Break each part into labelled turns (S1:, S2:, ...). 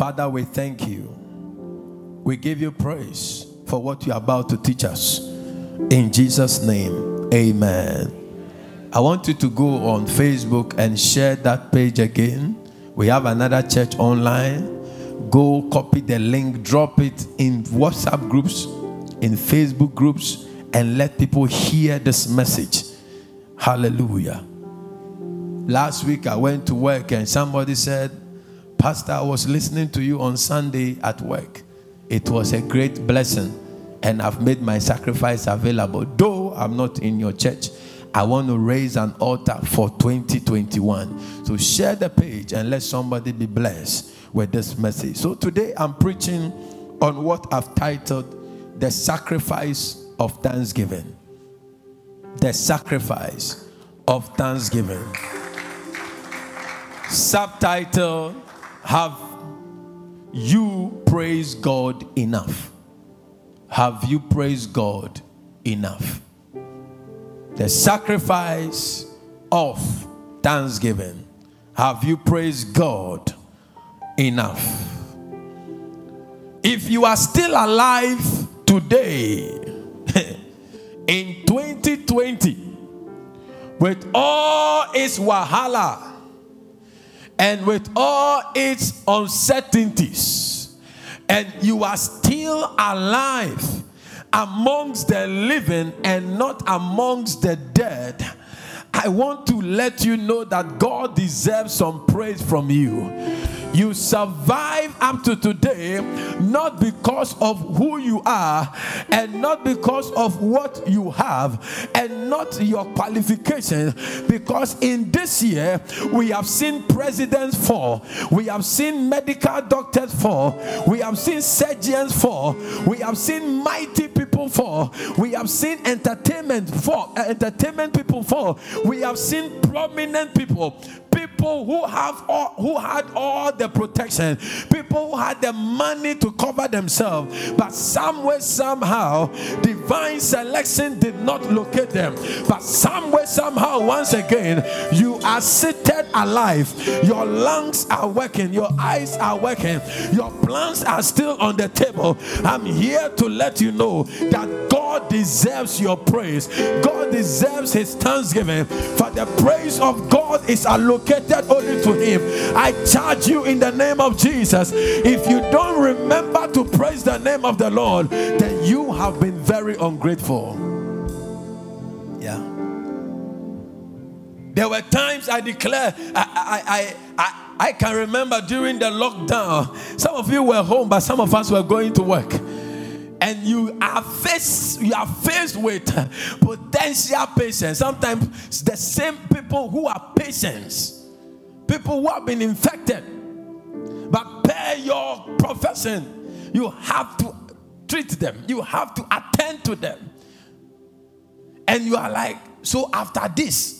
S1: Father, we thank you. We give you praise for what you're about to teach us. In Jesus' name, amen. I want you to go on Facebook and share that page again. We have another church online. Go copy the link, drop it in WhatsApp groups, in Facebook groups, and let people hear this message. Hallelujah. Last week I went to work and somebody said, Pastor, I was listening to you on Sunday at work. It was a great blessing, and I've made my sacrifice available. Though I'm not in your church, I want to raise an altar for 2021. So share the page and let somebody be blessed with this message. So today I'm preaching on what I've titled The Sacrifice of Thanksgiving. The Sacrifice of Thanksgiving. Subtitle Have you praised God enough? Have you praised God enough? The sacrifice of thanksgiving. Have you praised God enough? If you are still alive today, in 2020, with all its wahala, and with all its uncertainties, and you are still alive amongst the living and not amongst the dead, I want to let you know that God deserves some praise from you. You survive up to today not because of who you are and not because of what you have and not your qualifications. Because in this year, we have seen presidents fall, we have seen medical doctors fall, we have seen surgeons fall, we have seen mighty people fall, we have seen entertainment fall, uh, entertainment people fall, we have seen prominent people people who have all, who had all the protection, people who had the money to cover themselves, but some way somehow divine selection did not locate them. But some way somehow once again you are seated alive. Your lungs are working, your eyes are working, your plans are still on the table. I'm here to let you know that God deserves your praise. God deserves his thanksgiving. For the praise of God is allocated only to him. I charge you in the name of Jesus. If you don't remember to praise the name of the Lord, then you have been very ungrateful. Yeah. There were times I declare, I, I, I, I, I can remember during the lockdown, some of you were home, but some of us were going to work and you are faced you are faced with potential patients. Sometimes the same people who are patients people who have been infected. But per your profession you have to treat them. You have to attend to them. And you are like so after this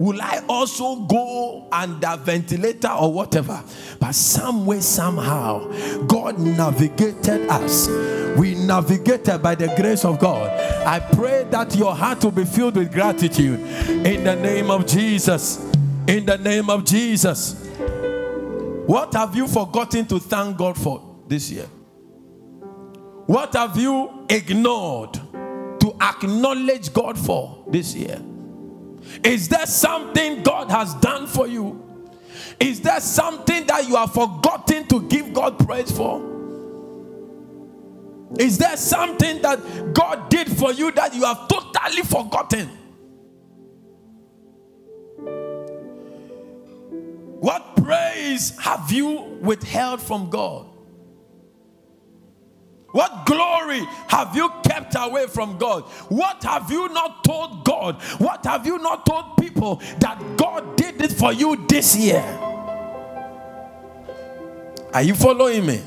S1: will I also go under ventilator or whatever? But some way, somehow, God navigated us. We navigated by the grace of God. I pray that your heart will be filled with gratitude in the name of Jesus. In the name of Jesus. What have you forgotten to thank God for this year? What have you ignored to acknowledge God for this year? Is there something God has done for you? Is there something that you have forgotten to give God praise for? Is there something that God did for you that you have totally forgotten? What praise have you withheld from God? What glory have you kept away from God? What have you not told God? What have you not told people that God did it for you this year? Are you following me?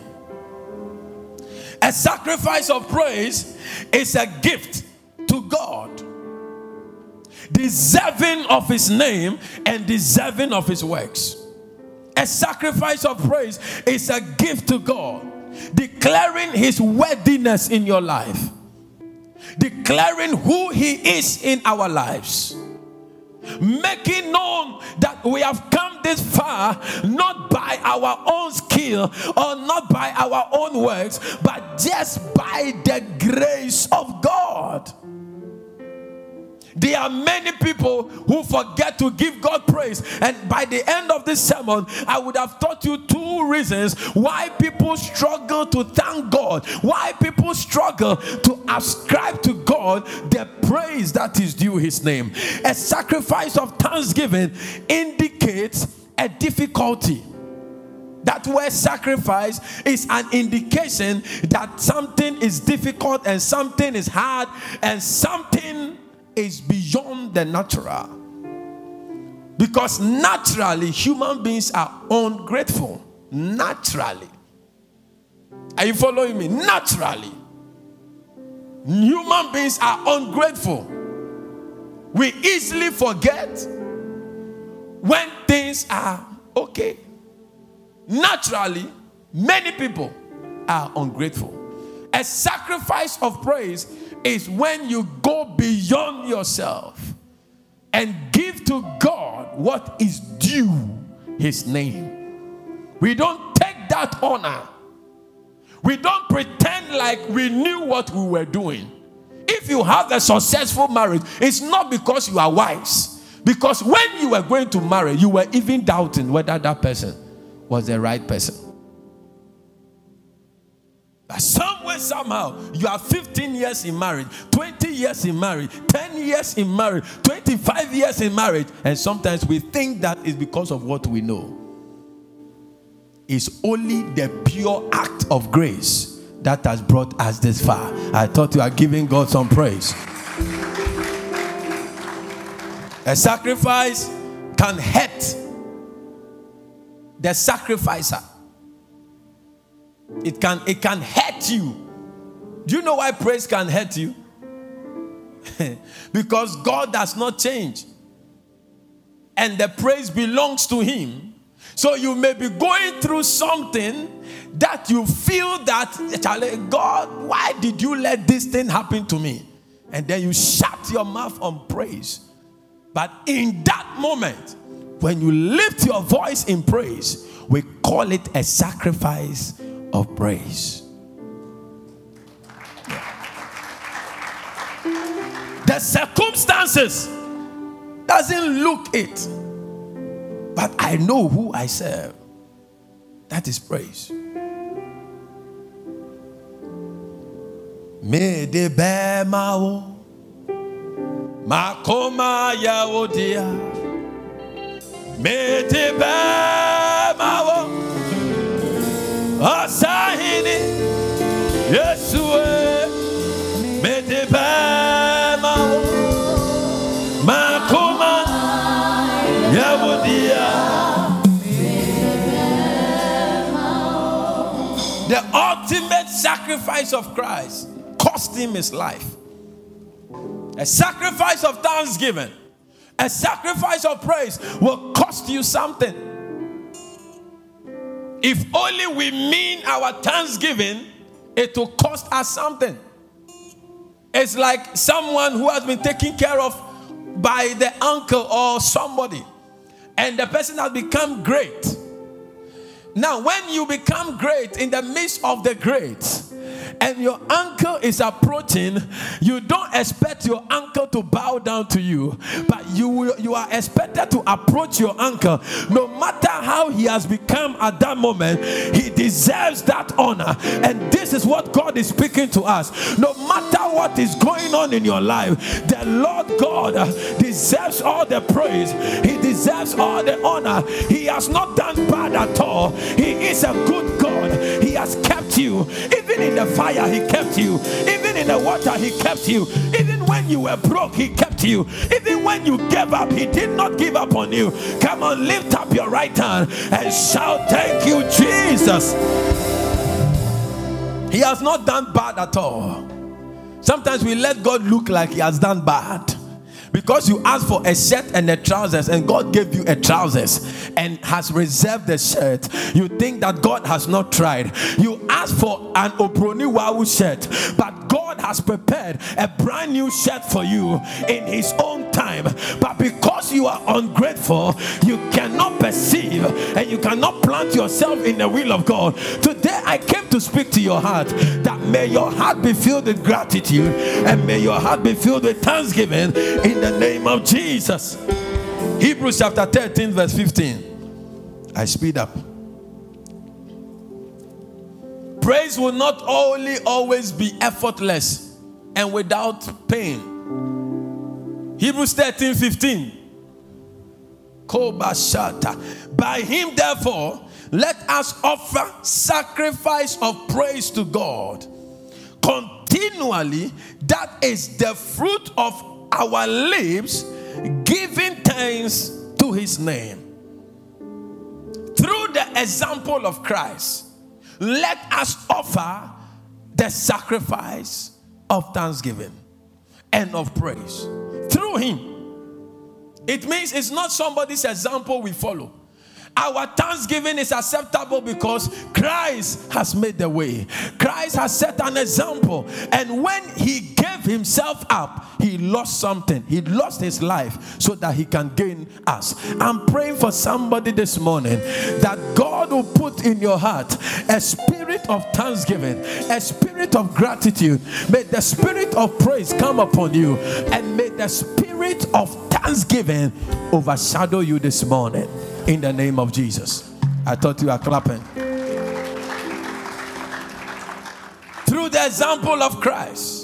S1: A sacrifice of praise is a gift to God, deserving of His name and deserving of His works. A sacrifice of praise is a gift to God declaring his worthiness in your life, declaring who he is in our lives. making known that we have come this far not by our own skill or not by our own works, but just by the grace of God. There are many people who forget to give God praise. And by the end of this sermon, I would have taught you two reasons why people struggle to thank God, why people struggle to ascribe to God the praise that is due his name. A sacrifice of thanksgiving indicates a difficulty. That word sacrifice is an indication that something is difficult and something is hard and something is beyond the natural. Because naturally, human beings are ungrateful. Naturally. Are you following me? Naturally. Human beings are ungrateful. We easily forget when things are okay. Naturally, many people are ungrateful. A sacrifice of praise is when you go beyond yourself and give to God what is due his name. We don't take that honor. We don't pretend like we knew what we were doing. If you have a successful marriage, it's not because you are wise. Because when you were going to marry, you were even doubting whether that person was the right person. Somewhere, somehow, you are 15 years in marriage, 20 years in marriage, 10 years in marriage, 25 years in marriage, and sometimes we think that is because of what we know. It's only the pure act of grace that has brought us this far. I thought you are giving God some praise. A sacrifice can hurt the sacrificer. It can it can hurt you. Do you know why praise can hurt you? because God does not change. And the praise belongs to him. So you may be going through something that you feel that God, why did you let this thing happen to me? And then you shut your mouth on praise. But in that moment, when you lift your voice in praise, we call it a sacrifice of praise. The circumstances doesn't look it, but I know who I serve. That is praise. Me de be mawo makoma ya odia me de ultimate sacrifice of Christ cost him his life a sacrifice of thanksgiving a sacrifice of praise will cost you something if only we mean our thanksgiving, it will cost us something. It's like someone who has been taken care of by the uncle or somebody, and the person has become great. Now, when you become great in the midst of the great, and your uncle is approaching, you don't expect your uncle to bow down to you, but you you are expected to approach your uncle. No matter how he has become at that moment, he deserves that honor. And this is what God is speaking to us. No matter what is going on in your life, the Lord God deserves all the praise. He deserves all the honor. He has not done bad at all. He is a good God. He has kept you even in the fire, He kept you. Even in the water, He kept you. Even when you were broke, He kept you. Even when you gave up, He did not give up on you. Come on, lift up your right hand and shout, Thank you, Jesus. He has not done bad at all. Sometimes we let God look like He has done bad because you asked for a shirt and a trousers and God gave you a trousers and has reserved the shirt, you think that God has not tried. You asked for an Oproni Wow shirt, but God God has prepared a brand new shirt for you in His own time. But because you are ungrateful, you cannot perceive and you cannot plant yourself in the will of God. Today, I came to speak to your heart that may your heart be filled with gratitude and may your heart be filled with thanksgiving in the name of Jesus. Hebrews chapter 13, verse 15. I speed up. Praise will not only always be effortless and without pain. Hebrews 13 15. By him, therefore, let us offer sacrifice of praise to God continually. That is the fruit of our lips, giving thanks to his name. Through the example of Christ, let us offer the sacrifice of thanksgiving and of praise through him. It means it's not somebody's example we follow. Our thanksgiving is acceptable because Christ has made the way. Christ has set an example. And when he gave himself up, he lost something. He lost his life so that he can gain us. I'm praying for somebody this morning that God will put in your heart a spirit of thanksgiving, a spirit of gratitude. May the spirit of praise come upon you, and may the spirit of thanksgiving overshadow you this morning in the name of Jesus. I thought you were clapping. Through the example of Christ.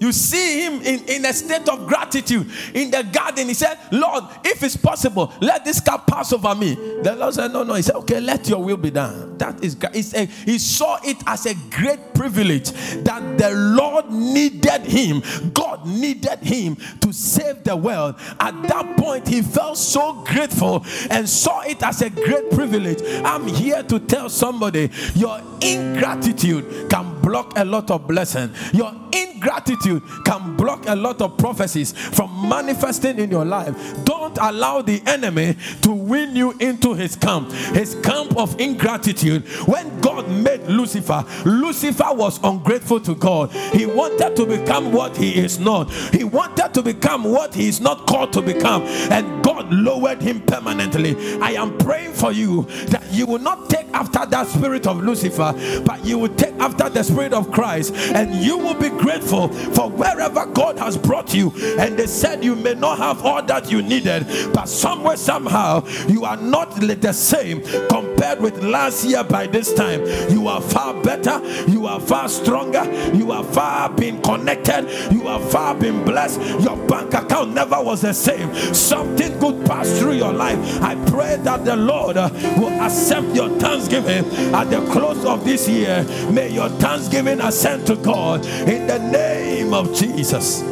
S1: You see him in, in a state of gratitude in the garden. He said, Lord, if it's possible, let this cup pass over me. The Lord said, No, no. He said, Okay, let your will be done. That is a, he saw it as a great privilege that the Lord needed him. God needed him to save the world. At that point, he felt so grateful and saw it as a great privilege. I'm here to tell somebody your ingratitude can block a lot of blessing. Your ingratitude can block a lot of prophecies from manifesting in your life. Don't allow the enemy to win you into his camp, his camp of ingratitude. When God made Lucifer, Lucifer was ungrateful to God. He wanted to become what he is not, he wanted to become what he is not called to become, and God lowered him permanently. I am praying for you that you will not take after that spirit of Lucifer, but you will take after the spirit of Christ, and you will be grateful for wherever God has brought you. And they said you may not have all that you needed, but somewhere, somehow, you are not the same compared with last year by this time. You are far better, you are far stronger, you are far been connected, you are far been blessed. Your bank account never was the same. Something good passed through your life. I pray that the Lord uh, will accept your thanksgiving at the close of this year. May your thanksgiving ascend to God in the name of Jesus.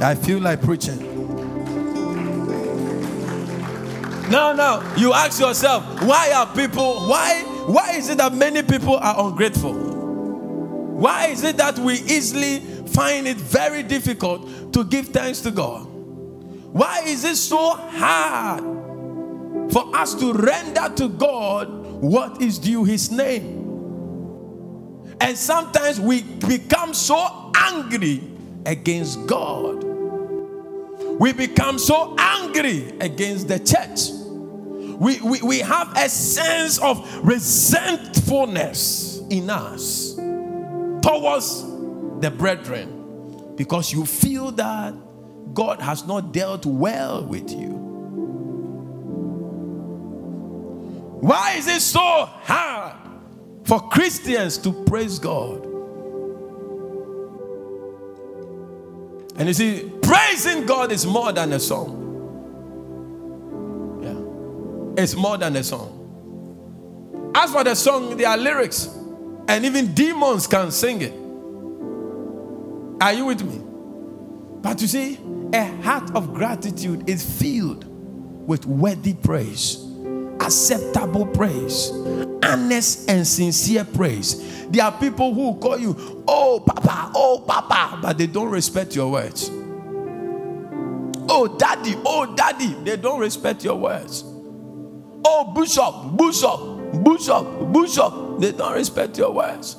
S1: I feel like preaching. Now, now, you ask yourself, why are people, why, why is it that many people are ungrateful? Why is it that we easily find it very difficult to give thanks to God? Why is it so hard for us to render to God what is due his name? And sometimes we become so angry against God. We become so angry against the church. We, we, we have a sense of resentfulness in us towards the brethren because you feel that God has not dealt well with you. Why is it so hard for Christians to praise God. And you see, praising God is more than a song. Yeah. It's more than a song. As for the song, there are lyrics, and even demons can sing it. Are you with me? But you see, a heart of gratitude is filled with worthy praise acceptable praise, honest and sincere praise. There are people who call you, oh, Papa, oh, Papa, but they don't respect your words. Oh, Daddy, oh, Daddy, they don't respect your words. Oh, Bishop, Bishop, Bishop, Bishop, they don't respect your words.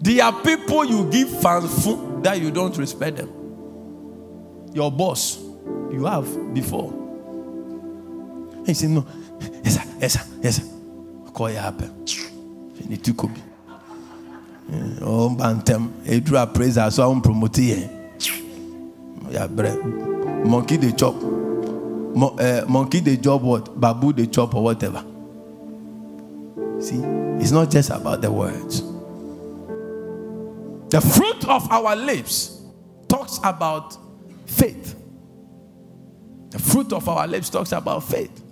S1: There are people you give fanfu that you don't respect them. Your boss, you have before. He said, No, yes, sir, yes, sir, yes, sir. Call you happen. You need to come. Oh, Bantem, Edra praise us, so I'm promoting. Yeah, bread. Monkey the chop. Uh, monkey the job what? Babu the chop or whatever. See, it's not just about the words. The fruit of our lips talks about faith. The fruit of our lips talks about faith.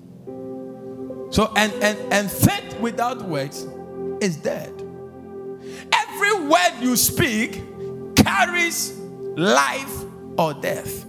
S1: So, and and and faith without words is dead. Every word you speak carries life or death.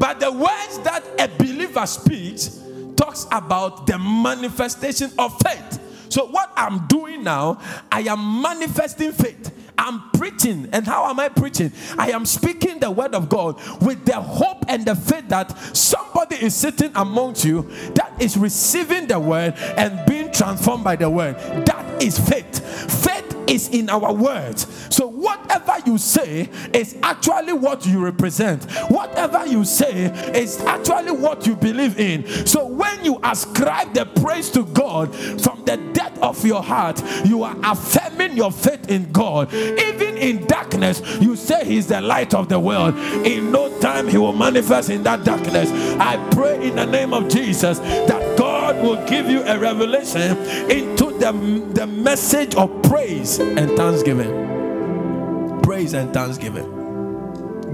S1: But the words that a believer speaks talks about the manifestation of faith. So, what I'm doing now, I am manifesting faith. I'm preaching. And how am I preaching? I am speaking the word of God with the hope and the faith that somebody is sitting amongst you that is receiving the word and being transformed by the word. That is faith. Faith is in our words. So, whatever you say is actually what you represent. Whatever you say is actually what you believe in. So, when you ascribe the praise to God from the depth of your heart, you are affirming your faith in God. Even in darkness, you say He's the light of the world. In no time, He will manifest in that darkness. I pray in the name of Jesus that God will give you a revelation into the, the message of praise and thanksgiving. Praise and thanksgiving.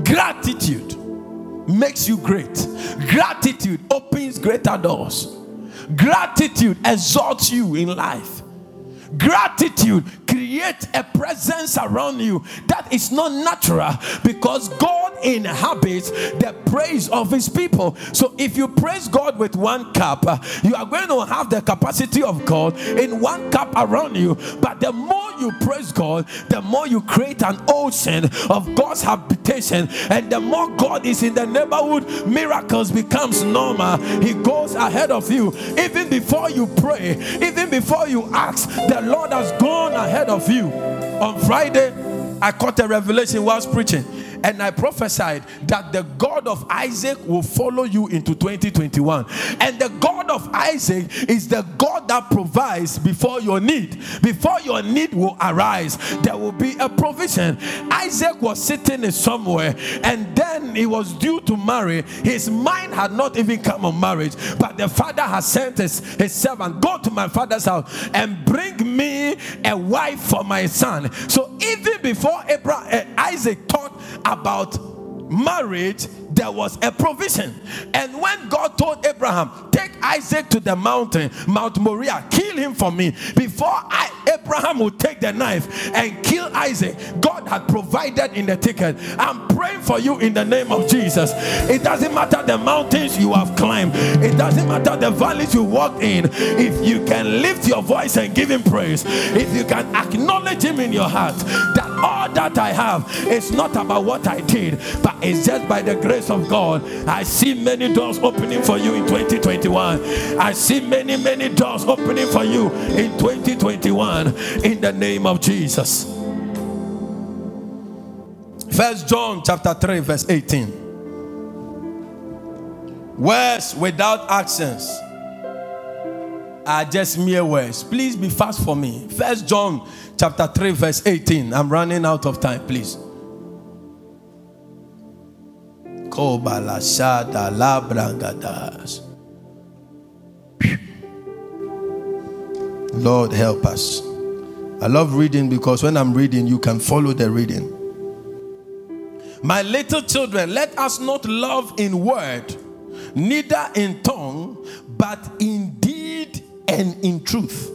S1: Gratitude makes you great. Gratitude opens greater doors. Gratitude exalts you in life. Gratitude creates a presence around you that is not natural because God inhabits the praise of his people. So if you praise God with one cup, uh, you are going to have the capacity of God in one cup around you. But the more you praise God, the more you create an ocean of God's habitation, and the more God is in the neighborhood, miracles becomes normal. He goes ahead of you. Even before you pray, even before you ask, the Lord has gone ahead of you. On Friday, I caught a revelation whilst preaching and I prophesied that the God of Isaac will follow you into 2021. And the God of Isaac is the God that provides before your need. Before your need will arise, there will be a provision. Isaac was sitting somewhere and then he was due to marry. His mind had not even come on marriage, but the father has sent his, his servant, Go to my father's house and bring me a wife for my son. So even before Abraham, uh, Isaac thought about marriage, there was a provision. And when God told Abraham, Take Isaac to the mountain, Mount Moriah, kill him for me, before I, Abraham would take the knife and kill Isaac, God had provided in the ticket. I'm praying for you in the name of Jesus. It doesn't matter the mountains you have climbed, it doesn't matter the valleys you walked in. If you can lift your voice and give him praise, if you can acknowledge him in your heart, that all that I have is not about what I did, but it's just by the grace of God. I see many doors opening for you in 2021. I see many, many doors opening for you in 2021 in the name of Jesus. First John chapter 3, verse 18. Words without accents are just mere words. Please be fast for me. First John chapter 3, verse 18. I'm running out of time, please. Lord, help us. I love reading because when I'm reading, you can follow the reading. My little children, let us not love in word, neither in tongue, but in deed and in truth.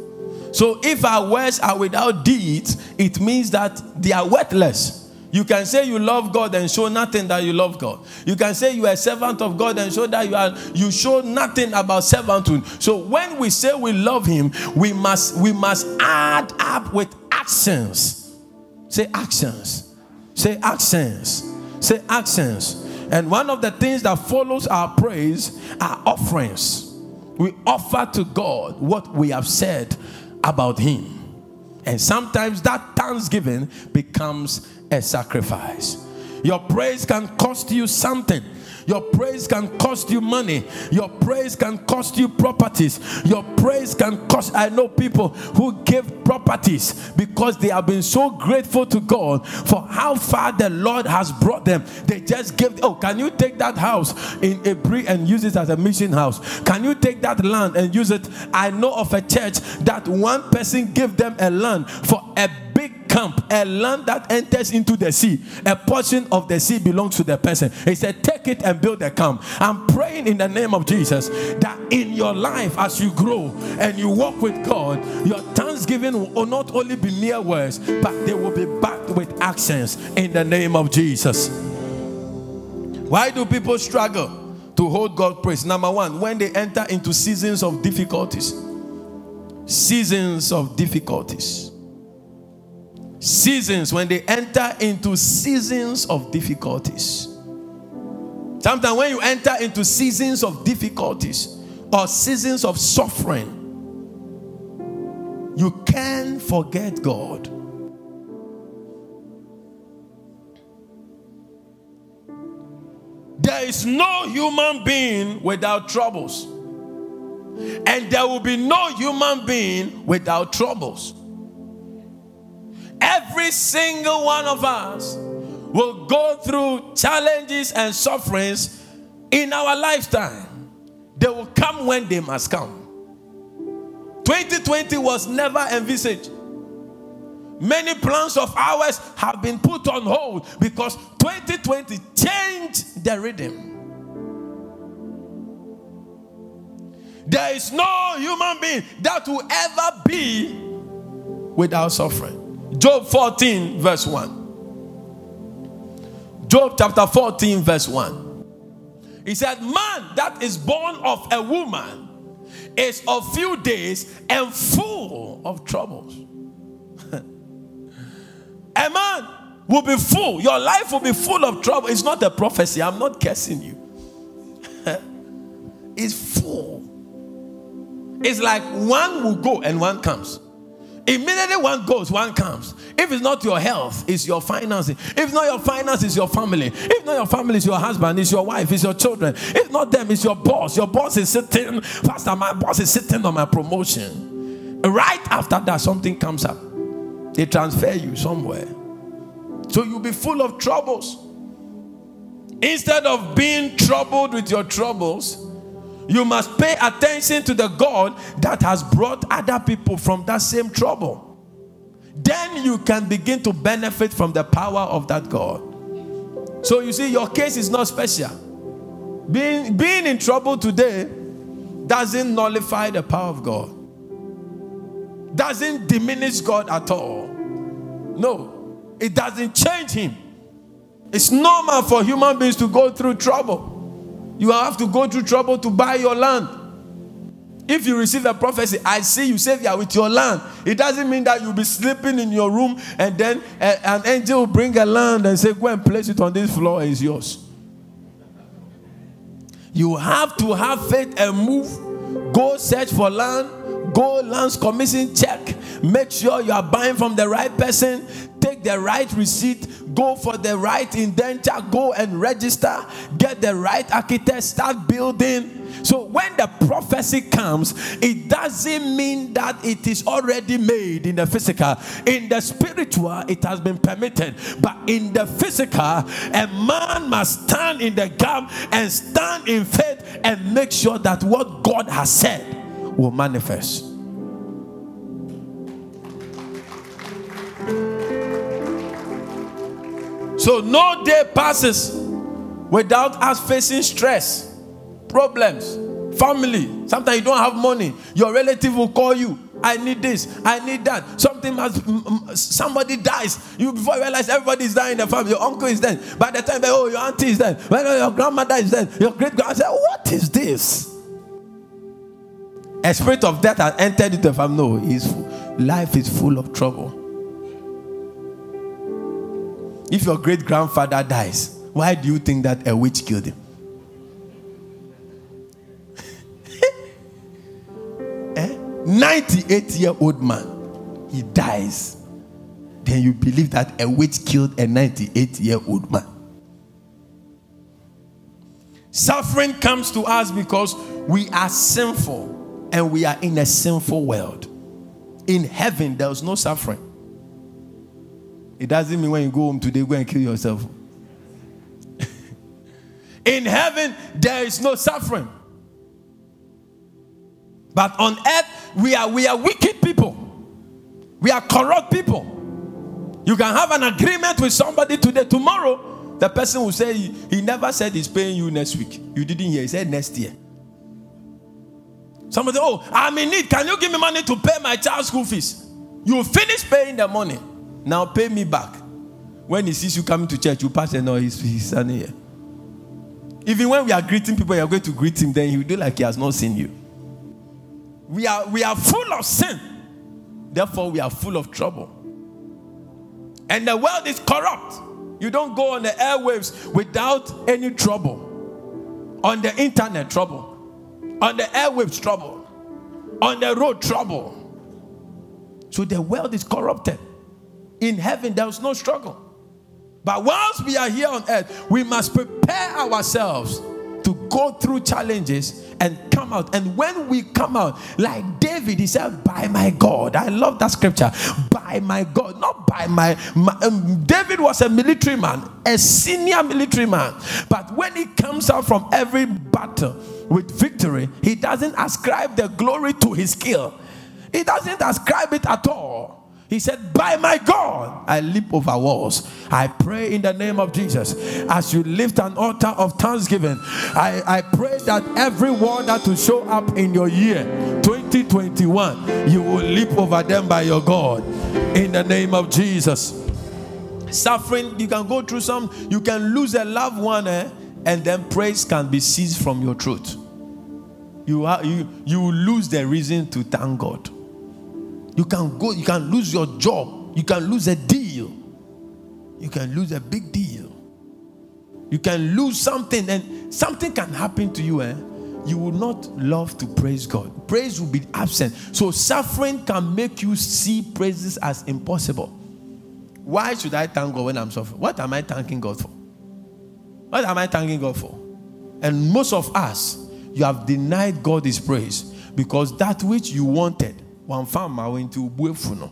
S1: So if our words are without deeds, it means that they are worthless. You can say you love God and show nothing that you love God. You can say you are a servant of God and show that you are you show nothing about servanthood. So when we say we love him, we must we must add up with actions. Say actions. Say actions. Say actions. And one of the things that follows our praise are offerings. We offer to God what we have said about him. And sometimes that thanksgiving becomes a sacrifice. Your praise can cost you something. Your praise can cost you money. Your praise can cost you properties. Your praise can cost. I know people who give properties because they have been so grateful to God for how far the Lord has brought them. They just give. Oh, can you take that house in Abri and use it as a mission house? Can you take that land and use it? I know of a church that one person gave them a land for a camp, a land that enters into the sea. A portion of the sea belongs to the person. He said, Take it and build a camp. I'm praying in the name of Jesus that in your life, as you grow and you walk with God, your thanksgiving will not only be mere words, but they will be backed with actions in the name of Jesus. Why do people struggle to hold God praise? Number one, when they enter into seasons of difficulties. Seasons of difficulties seasons when they enter into seasons of difficulties. Sometimes when you enter into seasons of difficulties or seasons of suffering, you can forget God. There is no human being without troubles. And there will be no human being without troubles. Every single one of us will go through challenges and sufferings in our lifetime. They will come when they must come. 2020 was never envisaged. Many plans of ours have been put on hold because 2020 changed the rhythm. There is no human being that will ever be without suffering. Job 14, verse 1. Job chapter 14, verse 1. He said, Man that is born of a woman is of few days and full of troubles. a man will be full, your life will be full of trouble. It's not a prophecy, I'm not cursing you. it's full. It's like one will go and one comes. Immediately one goes, one comes. If it's not your health, it's your finances. If not your finances, it's your family. If not your family, it's your husband, it's your wife, it's your children. If not them, it's your boss. Your boss is sitting, Pastor, my boss is sitting on my promotion. Right after that, something comes up. They transfer you somewhere. So you'll be full of troubles. Instead of being troubled with your troubles, you must pay attention to the God that has brought other people from that same trouble. Then you can begin to benefit from the power of that God. So you see, your case is not special. Being, being in trouble today doesn't nullify the power of God, doesn't diminish God at all. No, it doesn't change Him. It's normal for human beings to go through trouble. You have to go through trouble to buy your land. If you receive a prophecy, I see you Savior with your land. It doesn't mean that you'll be sleeping in your room and then a, an angel will bring a land and say, Go and place it on this floor, it's yours. You have to have faith and move. Go search for land. Go lands commission check. Make sure you are buying from the right person. Take the right receipt go for the right indenture, go and register, get the right architect, start building. So when the prophecy comes, it doesn't mean that it is already made in the physical. In the spiritual, it has been permitted. But in the physical, a man must stand in the gap and stand in faith and make sure that what God has said will manifest. So no day passes without us facing stress, problems, family. Sometimes you don't have money. Your relative will call you. I need this. I need that. Something must. Somebody dies. You before you realize everybody is dying in the family. Your uncle is dead. By the time they oh your auntie is dead. When your grandmother is dead. Your great grandmother. Said, What is this? A spirit of death has entered into the family. No, his life is full of trouble. If your great grandfather dies, why do you think that a witch killed him? eh? 98 year old man he dies, then you believe that a witch killed a 98 year old man. Suffering comes to us because we are sinful and we are in a sinful world. In heaven, there's no suffering. It doesn't mean when you go home today, go and kill yourself. in heaven, there is no suffering. But on earth, we are we are wicked people. We are corrupt people. You can have an agreement with somebody today. Tomorrow, the person will say he, never said he's paying you next week. You didn't hear. He said next year. Somebody, oh, I'm in need. Can you give me money to pay my child school fees? You finish paying the money. Now pay me back. When he sees you coming to church, you pass and know he's, he's standing here. Even when we are greeting people, you're going to greet him, then he will do like he has not seen you. We are, we are full of sin. Therefore, we are full of trouble. And the world is corrupt. You don't go on the airwaves without any trouble. On the internet, trouble. On the airwaves, trouble. On the road, trouble. So the world is corrupted. In heaven, there is no struggle. But once we are here on earth, we must prepare ourselves to go through challenges and come out. And when we come out, like David, he said, By my God. I love that scripture. By my God, not by my. my um, David was a military man, a senior military man. But when he comes out from every battle with victory, he doesn't ascribe the glory to his skill, he doesn't ascribe it at all. He said, By my God, I leap over walls. I pray in the name of Jesus. As you lift an altar of thanksgiving, I, I pray that every word that will show up in your year 2021, you will leap over them by your God. In the name of Jesus. Suffering, you can go through some, you can lose a loved one, eh? and then praise can be seized from your throat. You, are, you, you lose the reason to thank God. You can go, you can lose your job, you can lose a deal, you can lose a big deal. You can lose something, and something can happen to you, eh? You will not love to praise God. Praise will be absent. So suffering can make you see praises as impossible. Why should I thank God when I'm suffering? What am I thanking God for? What am I thanking God for? And most of us, you have denied God his praise because that which you wanted one farmer went to Buefuno.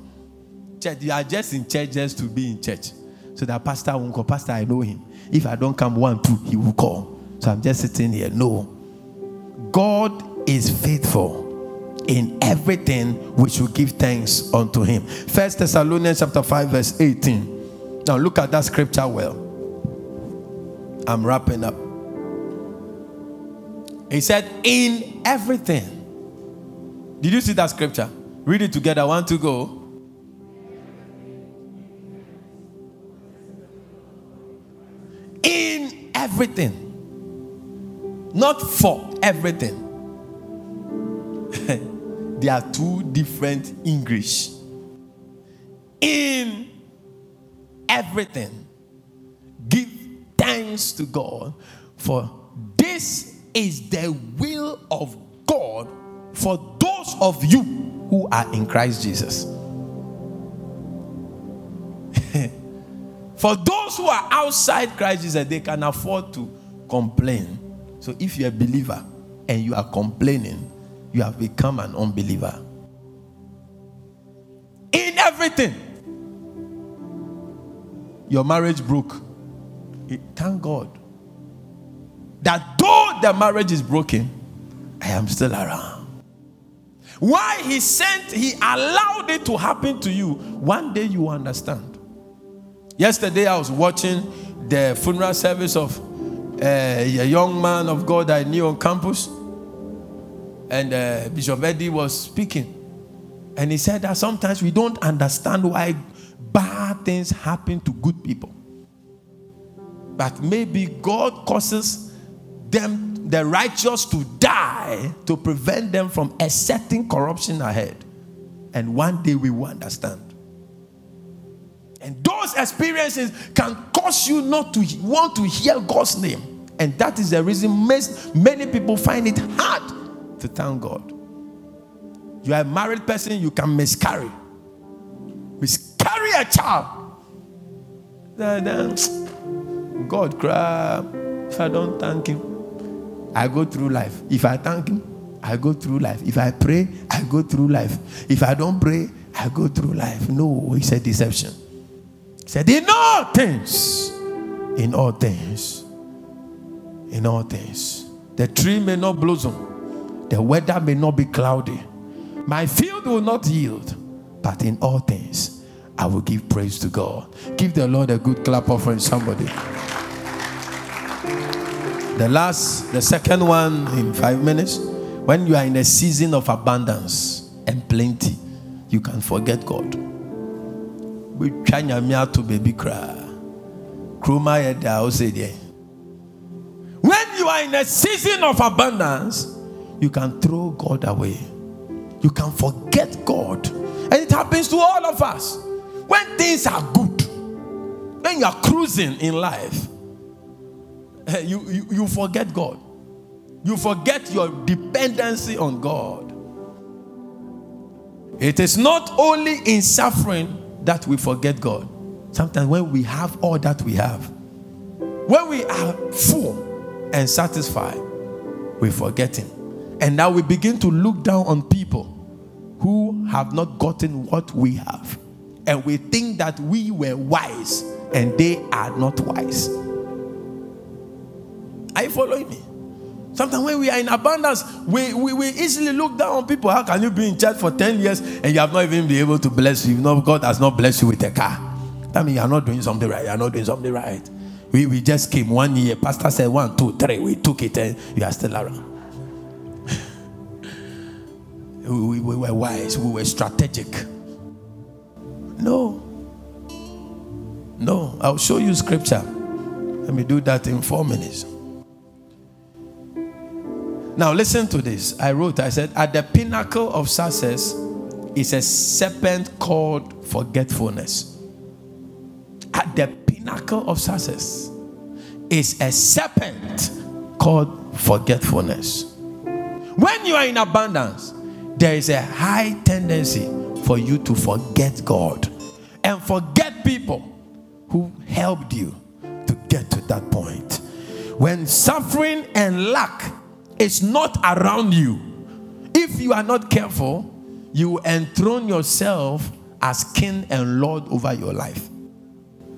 S1: Church, you are just in church just to be in church. So that pastor won't call. Pastor, I know him. If I don't come one, two, he will call. So I'm just sitting here. No. God is faithful in everything which will give thanks unto him. First Thessalonians chapter 5, verse 18. Now look at that scripture well. I'm wrapping up. He said, In everything. Did you see that scripture? Read it together. One, two, go. In everything, not for everything. there are two different English. In everything, give thanks to God, for this is the will of God for those of you who are in Christ Jesus. For those who are outside Christ Jesus, they can afford to complain. So if you're a believer and you are complaining, you have become an unbeliever. In everything, your marriage broke. Thank God that though the marriage is broken, I am still around. Why he sent, he allowed it to happen to you. One day you understand. Yesterday I was watching the funeral service of uh, a young man of God I knew on campus. And uh, Bishop Eddie was speaking. And he said that sometimes we don't understand why bad things happen to good people. But maybe God causes them the righteous to die to prevent them from accepting corruption ahead. And one day we will understand. And those experiences can cause you not to want to hear God's name. And that is the reason many people find it hard to thank God. You are a married person, you can miscarry. miscarry a child. God cry. If I don't thank Him, I go through life. If I thank Him, I go through life. If I pray, I go through life. If I don't pray, I go through life. No, it's a deception. He said, In all things, in all things, in all things, the tree may not blossom, the weather may not be cloudy, my field will not yield, but in all things, I will give praise to God. Give the Lord a good clap offering, somebody. The last, the second one in five minutes. When you are in a season of abundance and plenty, you can forget God. We try to baby cry. When you are in a season of abundance, you can throw God away. You can forget God. And it happens to all of us. When things are good, when you are cruising in life, Eh, you, you, you forget God. You forget your dependency on God. It is not only in suffering that we forget God. Sometimes when we have all that we have, when we are full and satisfied, we forget Him. And now we begin to look down on people who have not gotten what we have. And we think that we were wise and they are not wise. Are you following me? Sometimes when we are in abundance, we, we, we easily look down on people. How can you be in church for 10 years and you have not even been able to bless you? know, God has not blessed you with a car. That means you are not doing something right. You are not doing something right. We, we just came one year. Pastor said one, two, three. We took it and you are still around. we, we were wise. We were strategic. No. No. I'll show you scripture. Let me do that in four minutes. Now, listen to this. I wrote, I said, at the pinnacle of success is a serpent called forgetfulness. At the pinnacle of success is a serpent called forgetfulness. When you are in abundance, there is a high tendency for you to forget God and forget people who helped you to get to that point. When suffering and lack is not around you, if you are not careful, you enthrone yourself as king and lord over your life.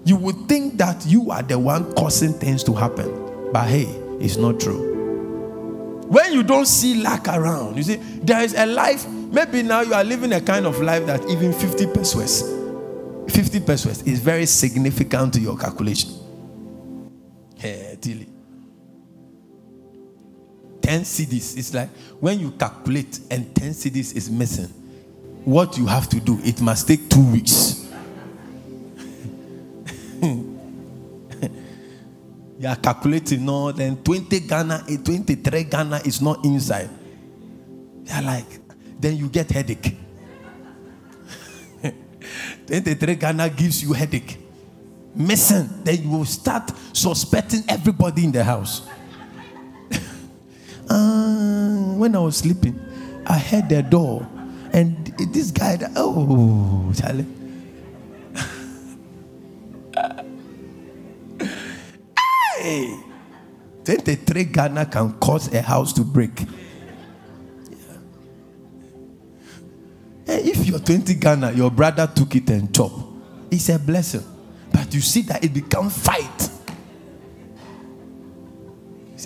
S1: You would think that you are the one causing things to happen, but hey, it's not true. When you don't see lack around, you see, there is a life. Maybe now you are living a kind of life that even 50 pesewas, 50 pesewas is very significant to your calculation. Hey, Tilly. 10 cedis. It's like when you calculate and 10 cedis is missing, what you have to do, it must take two weeks. you are calculating, no, then 20 Ghana, eh, 23 Ghana is not inside. They are like, then you get headache. 23 Ghana gives you headache. Missing, then you will start suspecting everybody in the house. When I was sleeping, I heard the door, and this guy, oh, Charlie. hey, 23 Ghana can cause a house to break. If you're 20 Ghana, your brother took it and chopped. It's a blessing. But you see that it become fight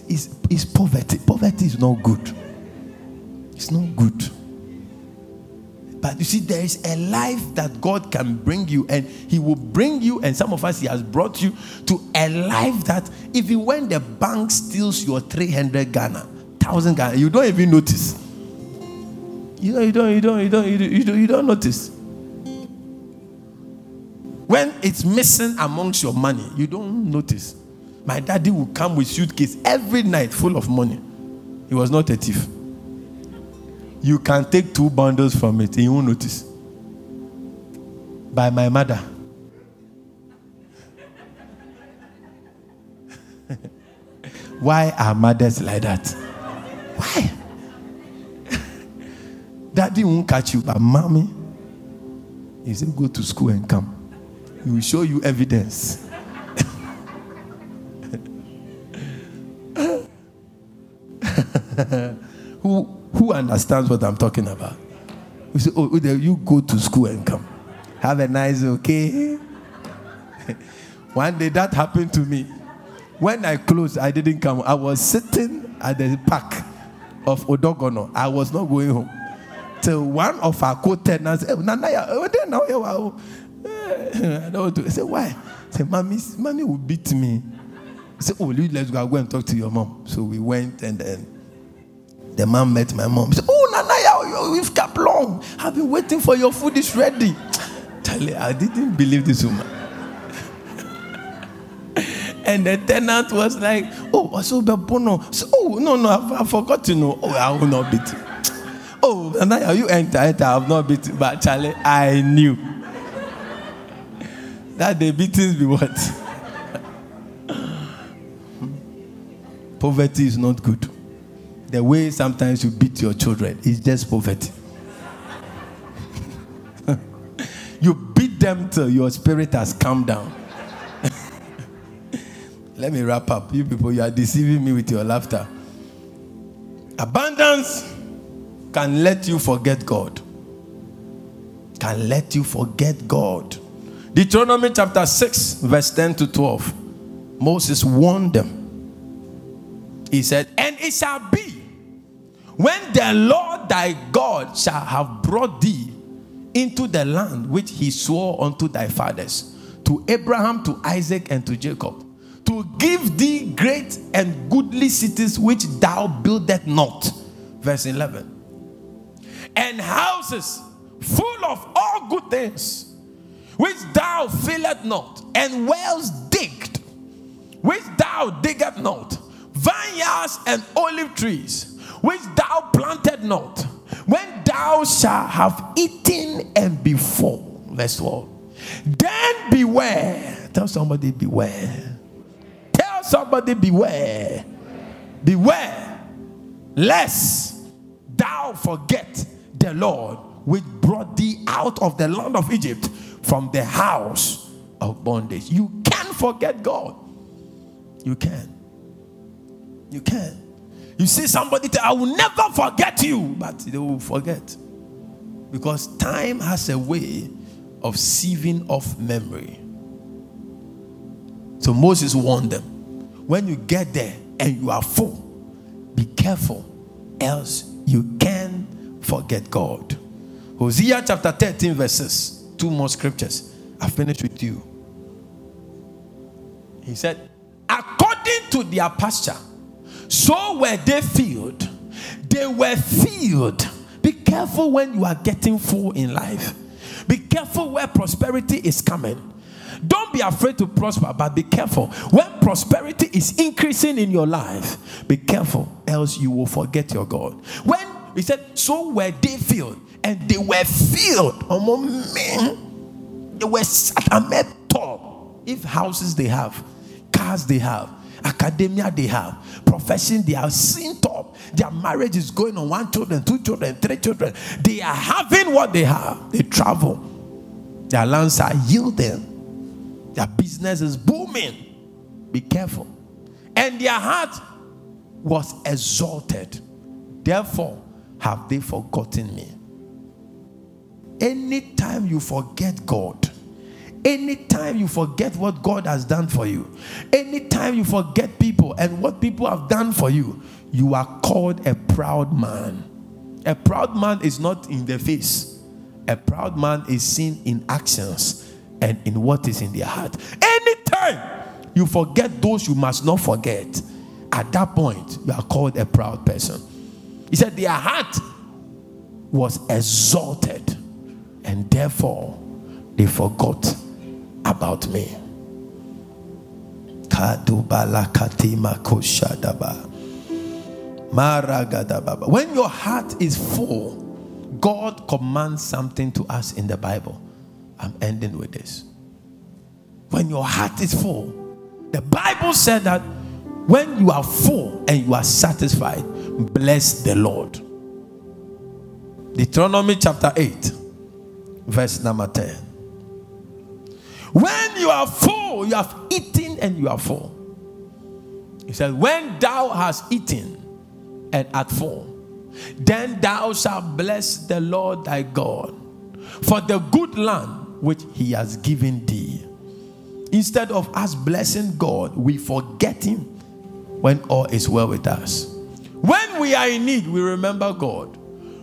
S1: is, is poverty. Poverty is not good. It's not good. But you see, there is a life that God can bring you, and He will bring you, and some of us, He has brought you to a life that even when the bank steals your 300 Ghana, 1000 Ghana, you don't even notice. You don't, you don't, you don't, you don't, you don't, you don't notice. When it's missing amongst your money, you don't notice. My daddy would come with suitcase every night full of money. He was not a thief. You can take two bundles from it, you won't notice. By my mother. Why are mothers like that? Why? Daddy won't catch you, but mommy. He said, Go to school and come. He will show you evidence. who, who understands what I'm talking about? You say, Oh, you go to school and come. Have a nice, okay? One day that happened to me. When I closed, I didn't come. I was sitting at the park of Odogono. I was not going home. Till one of our co-tenants, eh, Nanaya, eh, eh, oh, eh, I don't want to. I said, why? I said, mommy, mommy will beat me. I said, oh, let's go, go and talk to your mom. So we went and then the man met my mom. He said, oh, Nanaya, oh, oh, you've kept long. I've been waiting for your food is ready. Charlie, I didn't believe this woman. and the tenant was like, Oh, so the Bono. So, oh, no, no, I, forgot to oh, know. Oh, I will not beat you. Oh, now you enter, enter, I have not beat you. But Charlie, I knew that the beatings be what? poverty is not good. The way sometimes you beat your children is just poverty. you beat them till your spirit has calmed down. Let me wrap up. You people, you are deceiving me with your laughter. Abundance can let you forget God. Can let you forget God. Deuteronomy chapter 6, verse 10 to 12. Moses warned them. He said, And it shall be when the Lord thy God shall have brought thee into the land which he swore unto thy fathers, to Abraham, to Isaac, and to Jacob, to give thee great and goodly cities which thou buildest not. Verse 11. And houses full of all good things which thou fillest not, and wells digged which thou diggest not, vineyards and olive trees which thou planted not, when thou shalt have eaten and be full. 12. Then beware. Tell somebody, beware. Tell somebody, beware. Beware, lest thou forget the Lord which brought thee out of the land of Egypt from the house of bondage. You can forget God. You can. You can. You see somebody tell, I will never forget you, but they will forget. Because time has a way of sieving off memory. So Moses warned them when you get there and you are full, be careful, else you can forget God. Hosea chapter 13, verses, two more scriptures. I finished with you. He said, according to their pasture, so were they filled. They were filled. Be careful when you are getting full in life. Be careful where prosperity is coming. Don't be afraid to prosper, but be careful. When prosperity is increasing in your life, be careful, else you will forget your God. When he said, So were they filled, and they were filled. Among men. They were sat top. If houses they have, cars they have, academia they have, profession they have, seen top. Their marriage is going on one children, two children, three children. They are having what they have. They travel. Their lands are yielding. Their business is booming. Be careful. And their heart was exalted. Therefore, have they forgotten me? Anytime you forget God, Anytime you forget what God has done for you, anytime you forget people and what people have done for you, you are called a proud man. A proud man is not in the face, a proud man is seen in actions and in what is in their heart. Anytime you forget those you must not forget, at that point, you are called a proud person. He said, Their heart was exalted, and therefore they forgot about me. When your heart is full, God commands something to us in the Bible. I'm ending with this. When your heart is full, the Bible said that when you are full and you are satisfied, bless the Lord. Deuteronomy chapter 8, verse number 10. When you are full, you have eaten and you are full. He said, When thou hast eaten and art full, then thou shalt bless the Lord thy God for the good land which he has given thee. Instead of us blessing God, we forget him when all is well with us. When we are in need, we remember God.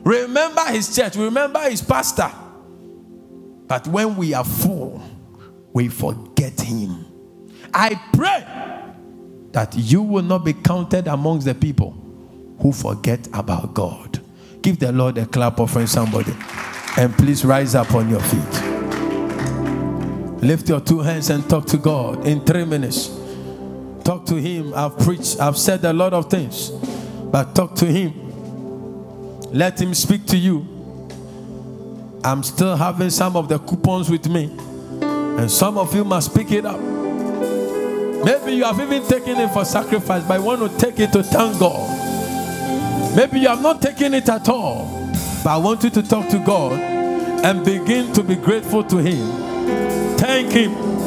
S1: Remember his church, remember his pastor. But when we are full, we forget him. I pray that you will not be counted amongst the people who forget about God. Give the Lord a clap offering somebody. And please rise up on your feet. Lift your two hands and talk to God in three minutes. Talk to Him. I've preached, I've said a lot of things, but talk to Him. Let Him speak to you. I'm still having some of the coupons with me, and some of you must pick it up. Maybe you have even taken it for sacrifice, but I want to take it to thank God. Maybe you have not taken it at all, but I want you to talk to God and begin to be grateful to Him. Thank Him